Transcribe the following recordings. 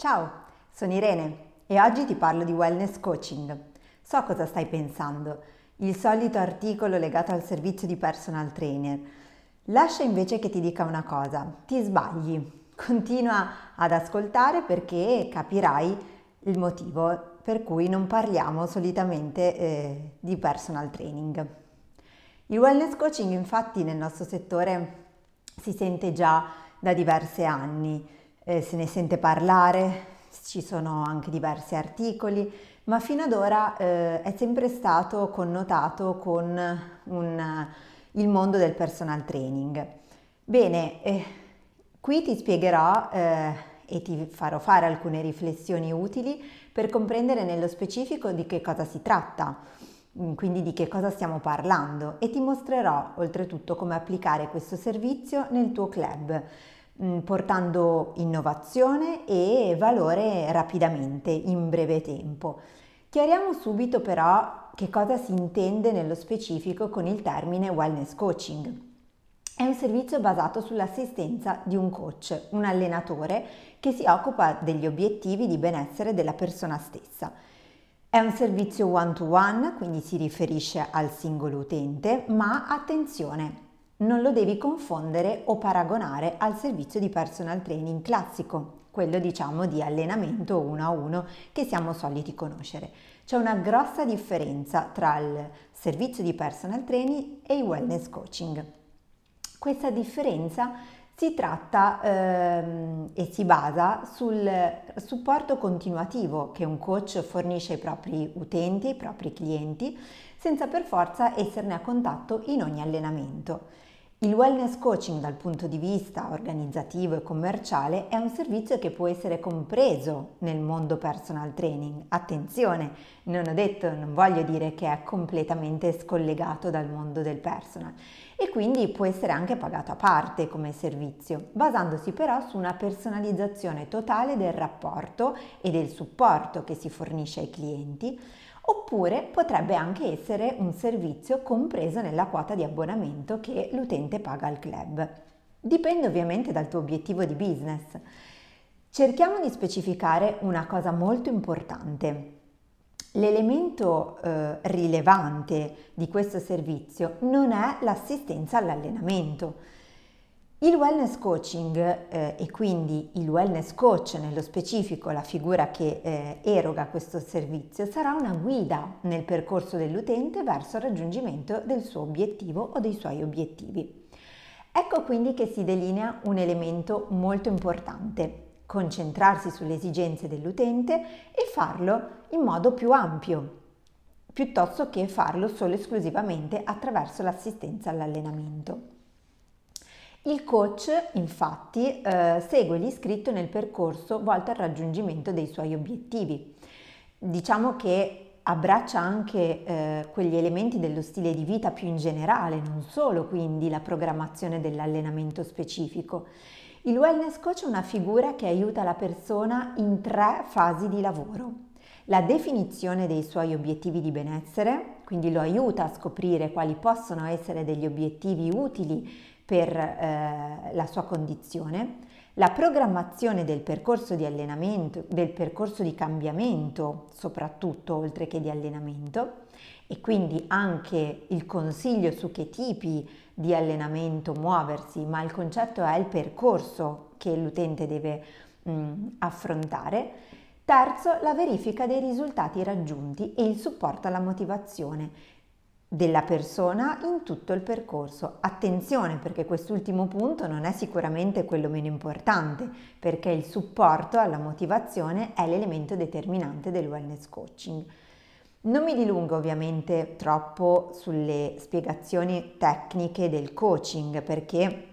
Ciao, sono Irene e oggi ti parlo di wellness coaching. So cosa stai pensando, il solito articolo legato al servizio di personal trainer. Lascia invece che ti dica una cosa, ti sbagli. Continua ad ascoltare perché capirai il motivo per cui non parliamo solitamente eh, di personal training. Il wellness coaching infatti nel nostro settore si sente già da diversi anni eh, se ne sente parlare, ci sono anche diversi articoli, ma fino ad ora eh, è sempre stato connotato con un, il mondo del personal training. Bene, eh, qui ti spiegherò eh, e ti farò fare alcune riflessioni utili per comprendere nello specifico di che cosa si tratta, mm, quindi di che cosa stiamo parlando e ti mostrerò oltretutto come applicare questo servizio nel tuo club portando innovazione e valore rapidamente, in breve tempo. Chiariamo subito però che cosa si intende nello specifico con il termine wellness coaching. È un servizio basato sull'assistenza di un coach, un allenatore che si occupa degli obiettivi di benessere della persona stessa. È un servizio one-to-one, quindi si riferisce al singolo utente, ma attenzione, non lo devi confondere o paragonare al servizio di personal training classico, quello diciamo di allenamento uno a uno che siamo soliti conoscere. C'è una grossa differenza tra il servizio di personal training e il wellness coaching. Questa differenza si tratta ehm, e si basa sul supporto continuativo che un coach fornisce ai propri utenti, ai propri clienti, senza per forza esserne a contatto in ogni allenamento. Il wellness coaching dal punto di vista organizzativo e commerciale è un servizio che può essere compreso nel mondo personal training. Attenzione, non ho detto, non voglio dire che è completamente scollegato dal mondo del personal e quindi può essere anche pagato a parte come servizio, basandosi però su una personalizzazione totale del rapporto e del supporto che si fornisce ai clienti oppure potrebbe anche essere un servizio compreso nella quota di abbonamento che l'utente paga al club. Dipende ovviamente dal tuo obiettivo di business. Cerchiamo di specificare una cosa molto importante. L'elemento eh, rilevante di questo servizio non è l'assistenza all'allenamento, il wellness coaching eh, e quindi il wellness coach nello specifico, la figura che eh, eroga questo servizio, sarà una guida nel percorso dell'utente verso il raggiungimento del suo obiettivo o dei suoi obiettivi. Ecco quindi che si delinea un elemento molto importante, concentrarsi sulle esigenze dell'utente e farlo in modo più ampio, piuttosto che farlo solo esclusivamente attraverso l'assistenza all'allenamento. Il coach infatti eh, segue l'iscritto nel percorso volto al raggiungimento dei suoi obiettivi. Diciamo che abbraccia anche eh, quegli elementi dello stile di vita più in generale, non solo quindi la programmazione dell'allenamento specifico. Il wellness coach è una figura che aiuta la persona in tre fasi di lavoro. La definizione dei suoi obiettivi di benessere, quindi lo aiuta a scoprire quali possono essere degli obiettivi utili per eh, la sua condizione, la programmazione del percorso di allenamento, del percorso di cambiamento, soprattutto oltre che di allenamento, e quindi anche il consiglio su che tipi di allenamento muoversi, ma il concetto è il percorso che l'utente deve mh, affrontare. Terzo, la verifica dei risultati raggiunti e il supporto alla motivazione della persona in tutto il percorso. Attenzione perché quest'ultimo punto non è sicuramente quello meno importante, perché il supporto alla motivazione è l'elemento determinante del wellness coaching. Non mi dilungo ovviamente troppo sulle spiegazioni tecniche del coaching perché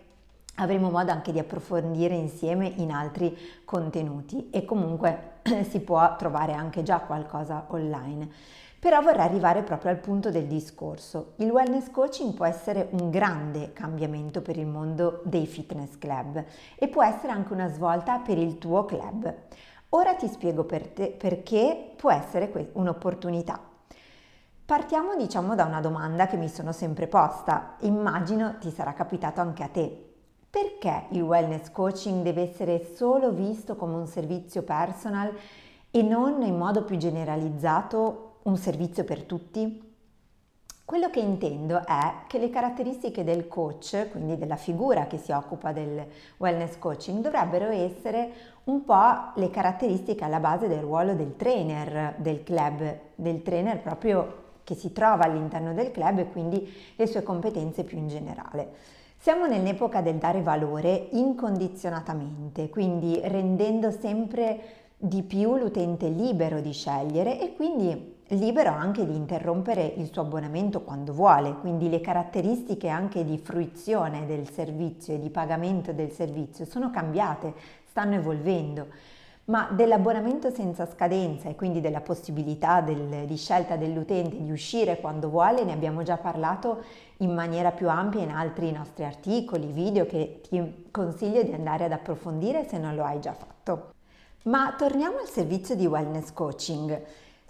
avremo modo anche di approfondire insieme in altri contenuti e comunque si può trovare anche già qualcosa online. Però vorrei arrivare proprio al punto del discorso. Il wellness coaching può essere un grande cambiamento per il mondo dei fitness club e può essere anche una svolta per il tuo club. Ora ti spiego per te perché può essere un'opportunità. Partiamo diciamo da una domanda che mi sono sempre posta, immagino ti sarà capitato anche a te. Perché il wellness coaching deve essere solo visto come un servizio personal e non in modo più generalizzato un servizio per tutti? Quello che intendo è che le caratteristiche del coach, quindi della figura che si occupa del wellness coaching, dovrebbero essere un po' le caratteristiche alla base del ruolo del trainer del club, del trainer proprio che si trova all'interno del club e quindi le sue competenze più in generale. Siamo nell'epoca del dare valore incondizionatamente, quindi rendendo sempre di più l'utente libero di scegliere e quindi libero anche di interrompere il suo abbonamento quando vuole, quindi le caratteristiche anche di fruizione del servizio e di pagamento del servizio sono cambiate, stanno evolvendo, ma dell'abbonamento senza scadenza e quindi della possibilità del, di scelta dell'utente di uscire quando vuole ne abbiamo già parlato in maniera più ampia in altri nostri articoli, video che ti consiglio di andare ad approfondire se non lo hai già fatto. Ma torniamo al servizio di wellness coaching.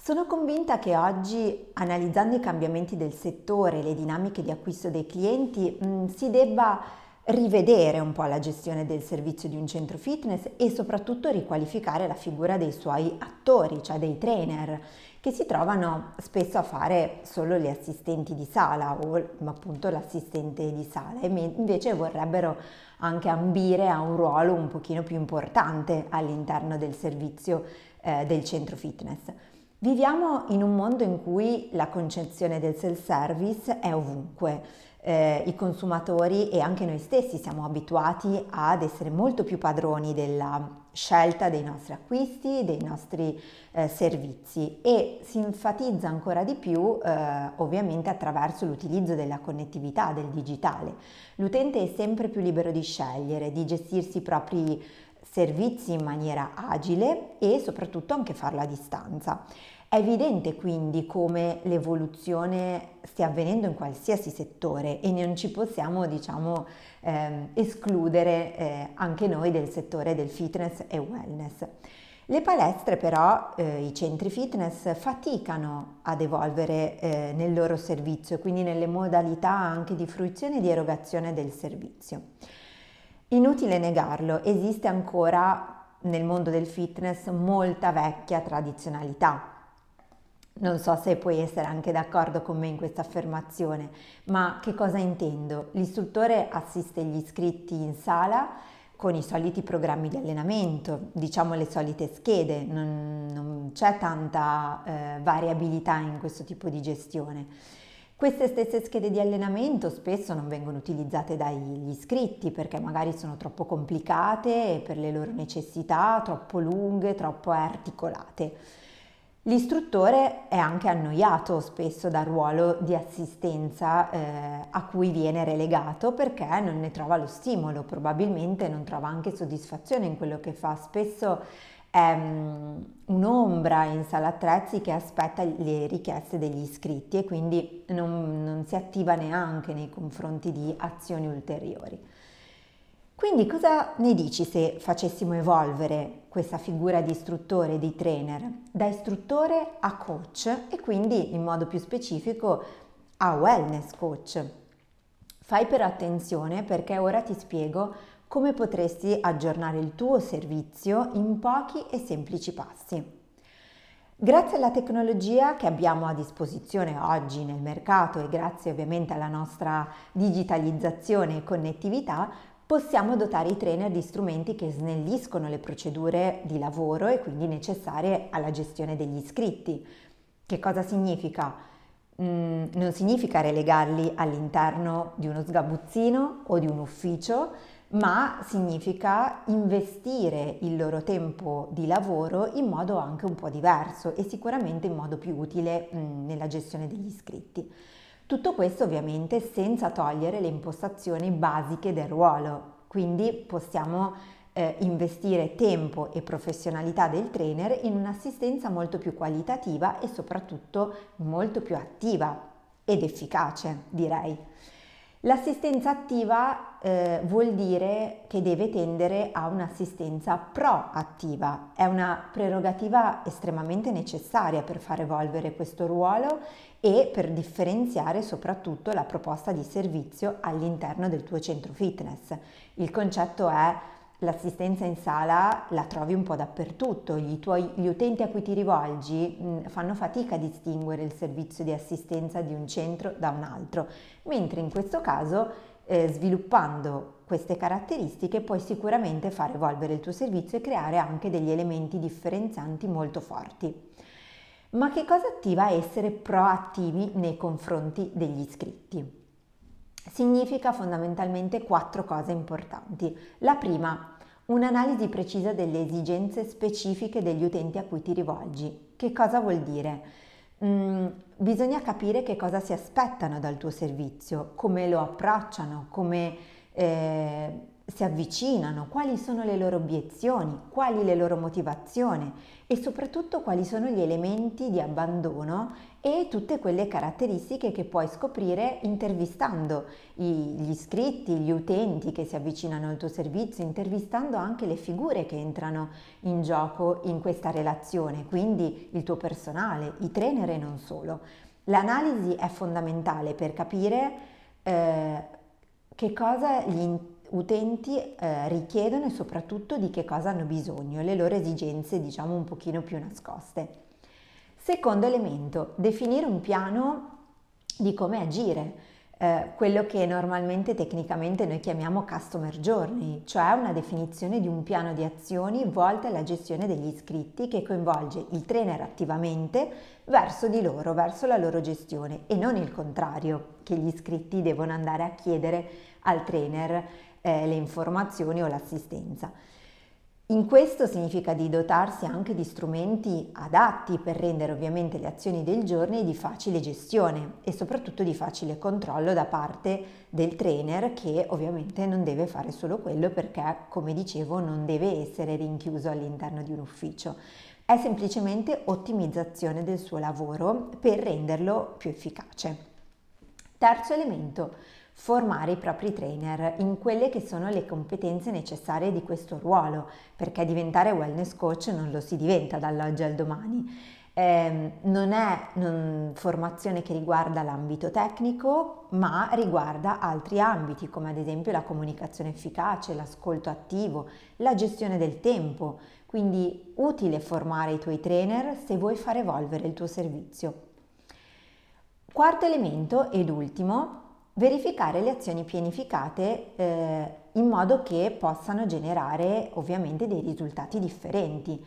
Sono convinta che oggi, analizzando i cambiamenti del settore e le dinamiche di acquisto dei clienti, mm, si debba rivedere un po' la gestione del servizio di un centro fitness e soprattutto riqualificare la figura dei suoi attori, cioè dei trainer, che si trovano spesso a fare solo gli assistenti di sala o appunto l'assistente di sala e invece vorrebbero anche ambire a un ruolo un pochino più importante all'interno del servizio eh, del centro fitness. Viviamo in un mondo in cui la concezione del self-service è ovunque. Eh, I consumatori e anche noi stessi siamo abituati ad essere molto più padroni della scelta dei nostri acquisti, dei nostri eh, servizi e si enfatizza ancora di più eh, ovviamente attraverso l'utilizzo della connettività, del digitale. L'utente è sempre più libero di scegliere, di gestirsi i propri servizi in maniera agile e soprattutto anche farlo a distanza. È evidente quindi come l'evoluzione stia avvenendo in qualsiasi settore e non ci possiamo diciamo eh, escludere eh, anche noi del settore del fitness e wellness. Le palestre però, eh, i centri fitness faticano ad evolvere eh, nel loro servizio, quindi nelle modalità anche di fruizione e di erogazione del servizio. Inutile negarlo, esiste ancora nel mondo del fitness molta vecchia tradizionalità. Non so se puoi essere anche d'accordo con me in questa affermazione, ma che cosa intendo? L'istruttore assiste gli iscritti in sala con i soliti programmi di allenamento, diciamo le solite schede, non, non c'è tanta eh, variabilità in questo tipo di gestione. Queste stesse schede di allenamento spesso non vengono utilizzate dagli iscritti perché magari sono troppo complicate per le loro necessità, troppo lunghe, troppo articolate. L'istruttore è anche annoiato spesso dal ruolo di assistenza eh, a cui viene relegato perché non ne trova lo stimolo, probabilmente non trova anche soddisfazione in quello che fa. Spesso un'ombra in sala attrezzi che aspetta le richieste degli iscritti e quindi non, non si attiva neanche nei confronti di azioni ulteriori. Quindi cosa ne dici se facessimo evolvere questa figura di istruttore di trainer da istruttore a coach e quindi in modo più specifico a wellness coach? Fai però attenzione perché ora ti spiego come potresti aggiornare il tuo servizio in pochi e semplici passi. Grazie alla tecnologia che abbiamo a disposizione oggi nel mercato e grazie ovviamente alla nostra digitalizzazione e connettività, possiamo dotare i trainer di strumenti che snelliscono le procedure di lavoro e quindi necessarie alla gestione degli iscritti. Che cosa significa? Mm, non significa relegarli all'interno di uno sgabuzzino o di un ufficio, ma significa investire il loro tempo di lavoro in modo anche un po' diverso e sicuramente in modo più utile mm, nella gestione degli iscritti. Tutto questo ovviamente senza togliere le impostazioni basiche del ruolo, quindi possiamo eh, investire tempo e professionalità del trainer in un'assistenza molto più qualitativa e soprattutto molto più attiva ed efficace, direi. L'assistenza attiva eh, vuol dire che deve tendere a un'assistenza proattiva. È una prerogativa estremamente necessaria per far evolvere questo ruolo e per differenziare soprattutto la proposta di servizio all'interno del tuo centro fitness. Il concetto è L'assistenza in sala la trovi un po' dappertutto, gli, tuoi, gli utenti a cui ti rivolgi mh, fanno fatica a distinguere il servizio di assistenza di un centro da un altro, mentre in questo caso eh, sviluppando queste caratteristiche puoi sicuramente far evolvere il tuo servizio e creare anche degli elementi differenzianti molto forti. Ma che cosa attiva essere proattivi nei confronti degli iscritti? Significa fondamentalmente quattro cose importanti. La prima, un'analisi precisa delle esigenze specifiche degli utenti a cui ti rivolgi. Che cosa vuol dire? Mm, bisogna capire che cosa si aspettano dal tuo servizio, come lo approcciano, come eh, si avvicinano, quali sono le loro obiezioni, quali le loro motivazioni e soprattutto quali sono gli elementi di abbandono e tutte quelle caratteristiche che puoi scoprire intervistando gli iscritti, gli utenti che si avvicinano al tuo servizio, intervistando anche le figure che entrano in gioco in questa relazione, quindi il tuo personale, i trainer e non solo. L'analisi è fondamentale per capire eh, che cosa gli utenti eh, richiedono e soprattutto di che cosa hanno bisogno, le loro esigenze diciamo un pochino più nascoste. Secondo elemento, definire un piano di come agire, eh, quello che normalmente tecnicamente noi chiamiamo customer journey, cioè una definizione di un piano di azioni volte alla gestione degli iscritti che coinvolge il trainer attivamente verso di loro, verso la loro gestione e non il contrario, che gli iscritti devono andare a chiedere al trainer eh, le informazioni o l'assistenza. In questo significa di dotarsi anche di strumenti adatti per rendere ovviamente le azioni del giorno di facile gestione e soprattutto di facile controllo da parte del trainer che ovviamente non deve fare solo quello perché come dicevo non deve essere rinchiuso all'interno di un ufficio. È semplicemente ottimizzazione del suo lavoro per renderlo più efficace. Terzo elemento, formare i propri trainer in quelle che sono le competenze necessarie di questo ruolo, perché diventare wellness coach non lo si diventa dall'oggi al domani. Eh, non è non, formazione che riguarda l'ambito tecnico, ma riguarda altri ambiti, come ad esempio la comunicazione efficace, l'ascolto attivo, la gestione del tempo. Quindi utile formare i tuoi trainer se vuoi far evolvere il tuo servizio. Quarto elemento ed ultimo, verificare le azioni pianificate eh, in modo che possano generare ovviamente dei risultati differenti.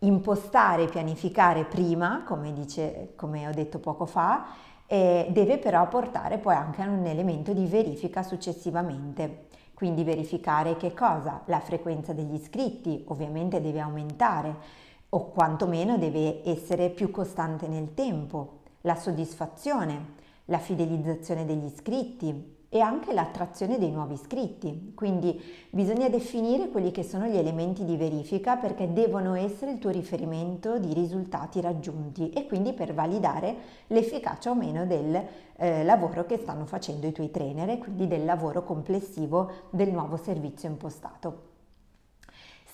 Impostare e pianificare prima, come, dice, come ho detto poco fa, eh, deve però portare poi anche a un elemento di verifica successivamente. Quindi verificare che cosa? La frequenza degli iscritti ovviamente deve aumentare o quantomeno deve essere più costante nel tempo, la soddisfazione, la fidelizzazione degli iscritti e anche l'attrazione dei nuovi iscritti. Quindi bisogna definire quelli che sono gli elementi di verifica perché devono essere il tuo riferimento di risultati raggiunti e quindi per validare l'efficacia o meno del eh, lavoro che stanno facendo i tuoi trainer e quindi del lavoro complessivo del nuovo servizio impostato.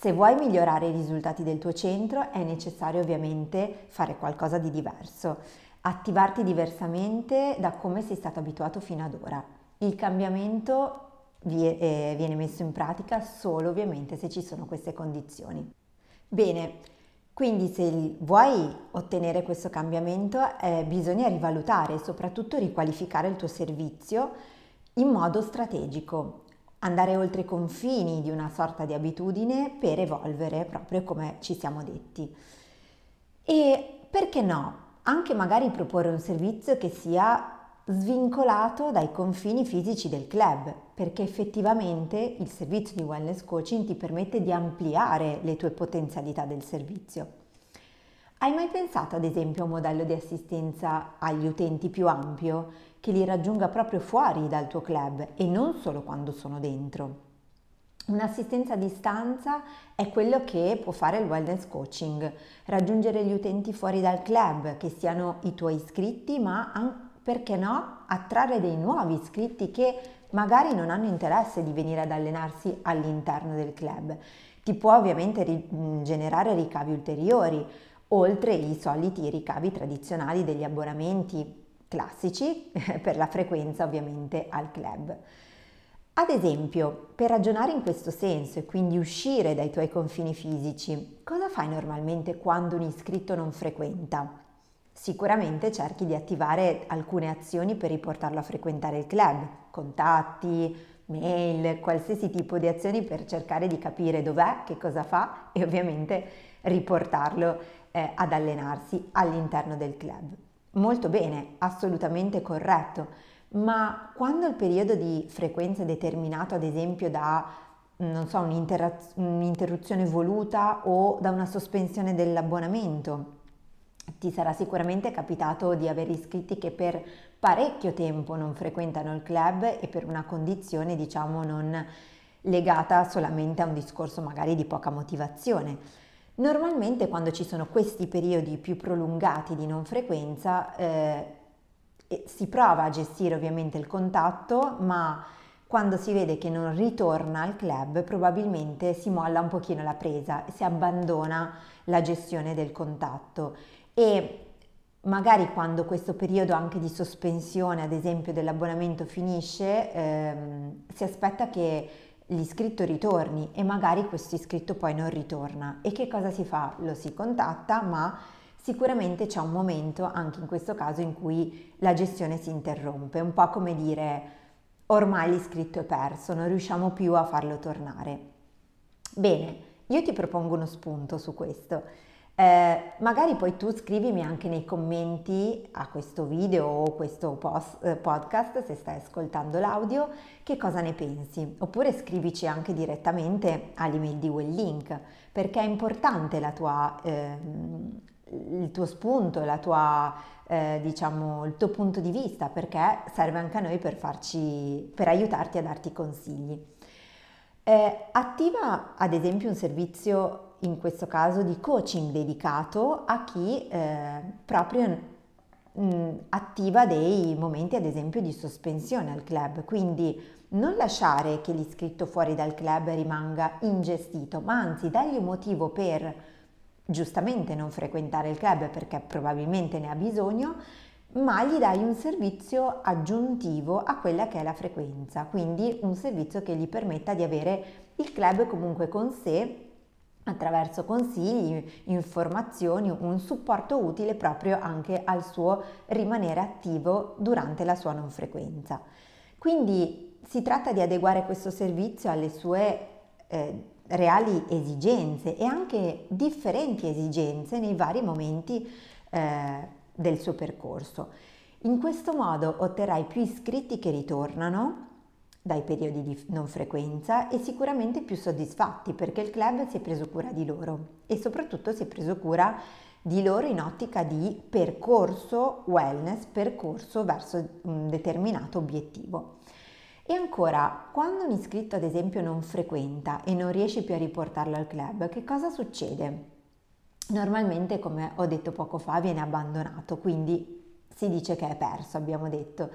Se vuoi migliorare i risultati del tuo centro è necessario ovviamente fare qualcosa di diverso attivarti diversamente da come sei stato abituato fino ad ora. Il cambiamento eh, viene messo in pratica solo ovviamente se ci sono queste condizioni. Bene, quindi se vuoi ottenere questo cambiamento eh, bisogna rivalutare e soprattutto riqualificare il tuo servizio in modo strategico, andare oltre i confini di una sorta di abitudine per evolvere proprio come ci siamo detti. E perché no? Anche magari proporre un servizio che sia svincolato dai confini fisici del club, perché effettivamente il servizio di wellness coaching ti permette di ampliare le tue potenzialità del servizio. Hai mai pensato ad esempio a un modello di assistenza agli utenti più ampio che li raggiunga proprio fuori dal tuo club e non solo quando sono dentro? Un'assistenza a distanza è quello che può fare il wellness coaching, raggiungere gli utenti fuori dal club, che siano i tuoi iscritti, ma perché no, attrarre dei nuovi iscritti che magari non hanno interesse di venire ad allenarsi all'interno del club. Ti può ovviamente ri- generare ricavi ulteriori, oltre i soliti ricavi tradizionali degli abbonamenti classici per la frequenza ovviamente al club. Ad esempio, per ragionare in questo senso e quindi uscire dai tuoi confini fisici, cosa fai normalmente quando un iscritto non frequenta? Sicuramente cerchi di attivare alcune azioni per riportarlo a frequentare il club, contatti, mail, qualsiasi tipo di azioni per cercare di capire dov'è, che cosa fa e ovviamente riportarlo eh, ad allenarsi all'interno del club. Molto bene, assolutamente corretto ma quando il periodo di frequenza è determinato ad esempio da non so, un'interruzione voluta o da una sospensione dell'abbonamento, ti sarà sicuramente capitato di avere iscritti che per parecchio tempo non frequentano il club e per una condizione diciamo non legata solamente a un discorso magari di poca motivazione. Normalmente quando ci sono questi periodi più prolungati di non frequenza eh, si prova a gestire ovviamente il contatto, ma quando si vede che non ritorna al club probabilmente si molla un pochino la presa e si abbandona la gestione del contatto e magari quando questo periodo anche di sospensione ad esempio dell'abbonamento finisce ehm, si aspetta che l'iscritto ritorni e magari questo iscritto poi non ritorna e che cosa si fa? Lo si contatta ma sicuramente c'è un momento, anche in questo caso, in cui la gestione si interrompe, un po' come dire ormai l'iscritto è perso, non riusciamo più a farlo tornare. Bene, io ti propongo uno spunto su questo. Eh, magari poi tu scrivimi anche nei commenti a questo video o questo post, eh, podcast, se stai ascoltando l'audio, che cosa ne pensi. Oppure scrivici anche direttamente all'email di Wellink, perché è importante la tua, eh, il tuo spunto, la tua, eh, diciamo, il tuo punto di vista, perché serve anche a noi per, farci, per aiutarti a darti consigli. Eh, attiva ad esempio un servizio, in questo caso, di coaching dedicato a chi eh, proprio mh, attiva dei momenti, ad esempio, di sospensione al club. Quindi non lasciare che l'iscritto fuori dal club rimanga ingestito, ma anzi dagli un motivo per giustamente non frequentare il club perché probabilmente ne ha bisogno, ma gli dai un servizio aggiuntivo a quella che è la frequenza, quindi un servizio che gli permetta di avere il club comunque con sé attraverso consigli, informazioni, un supporto utile proprio anche al suo rimanere attivo durante la sua non frequenza. Quindi si tratta di adeguare questo servizio alle sue eh, reali esigenze e anche differenti esigenze nei vari momenti eh, del suo percorso. In questo modo otterrai più iscritti che ritornano dai periodi di non frequenza e sicuramente più soddisfatti perché il club si è preso cura di loro e soprattutto si è preso cura di loro in ottica di percorso wellness, percorso verso un determinato obiettivo. E ancora, quando un iscritto ad esempio non frequenta e non riesci più a riportarlo al club, che cosa succede? Normalmente, come ho detto poco fa, viene abbandonato, quindi si dice che è perso, abbiamo detto.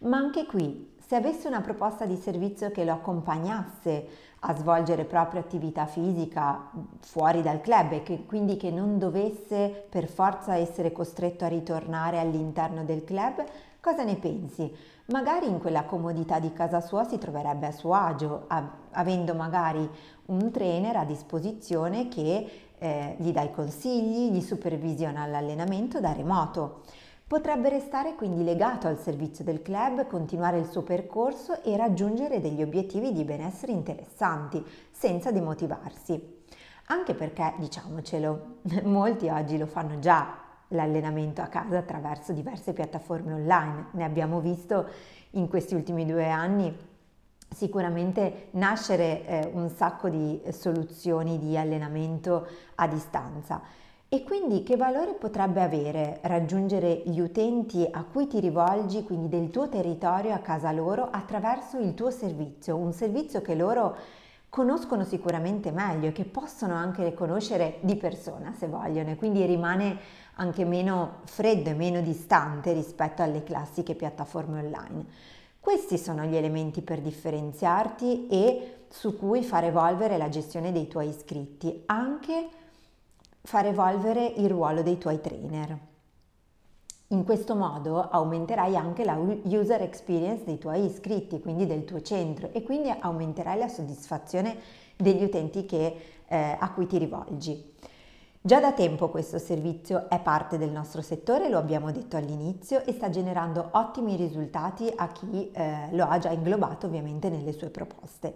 Ma anche qui, se avesse una proposta di servizio che lo accompagnasse a svolgere proprio attività fisica fuori dal club e che quindi che non dovesse per forza essere costretto a ritornare all'interno del club, cosa ne pensi? Magari in quella comodità di casa sua si troverebbe a suo agio, avendo magari un trainer a disposizione che eh, gli dà i consigli, gli supervisiona l'allenamento da remoto. Potrebbe restare quindi legato al servizio del club, continuare il suo percorso e raggiungere degli obiettivi di benessere interessanti, senza demotivarsi. Anche perché, diciamocelo, molti oggi lo fanno già l'allenamento a casa attraverso diverse piattaforme online. Ne abbiamo visto in questi ultimi due anni sicuramente nascere eh, un sacco di soluzioni di allenamento a distanza. E quindi che valore potrebbe avere raggiungere gli utenti a cui ti rivolgi, quindi del tuo territorio a casa loro, attraverso il tuo servizio, un servizio che loro conoscono sicuramente meglio e che possono anche conoscere di persona se vogliono e quindi rimane anche meno freddo e meno distante rispetto alle classiche piattaforme online. Questi sono gli elementi per differenziarti e su cui far evolvere la gestione dei tuoi iscritti, anche far evolvere il ruolo dei tuoi trainer. In questo modo aumenterai anche la user experience dei tuoi iscritti, quindi del tuo centro e quindi aumenterai la soddisfazione degli utenti che, eh, a cui ti rivolgi. Già da tempo questo servizio è parte del nostro settore, lo abbiamo detto all'inizio, e sta generando ottimi risultati a chi eh, lo ha già inglobato ovviamente nelle sue proposte.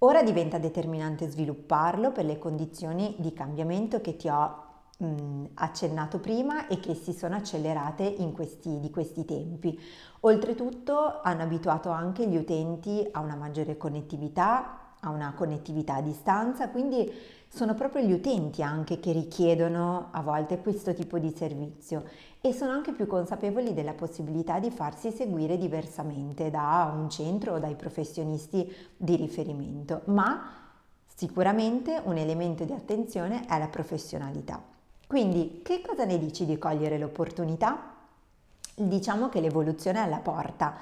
Ora diventa determinante svilupparlo per le condizioni di cambiamento che ti ho mh, accennato prima e che si sono accelerate questi, di questi tempi. Oltretutto hanno abituato anche gli utenti a una maggiore connettività, a una connettività a distanza, quindi sono proprio gli utenti anche che richiedono a volte questo tipo di servizio e sono anche più consapevoli della possibilità di farsi seguire diversamente da un centro o dai professionisti di riferimento, ma sicuramente un elemento di attenzione è la professionalità. Quindi che cosa ne dici di cogliere l'opportunità? Diciamo che l'evoluzione è alla porta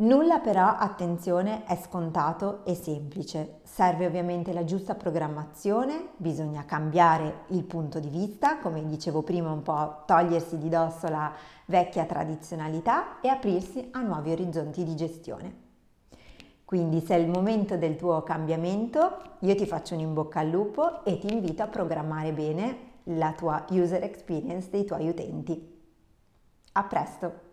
Nulla però, attenzione, è scontato e semplice. Serve ovviamente la giusta programmazione, bisogna cambiare il punto di vista, come dicevo prima un po' togliersi di dosso la vecchia tradizionalità e aprirsi a nuovi orizzonti di gestione. Quindi se è il momento del tuo cambiamento, io ti faccio un in bocca al lupo e ti invito a programmare bene la tua user experience dei tuoi utenti. A presto!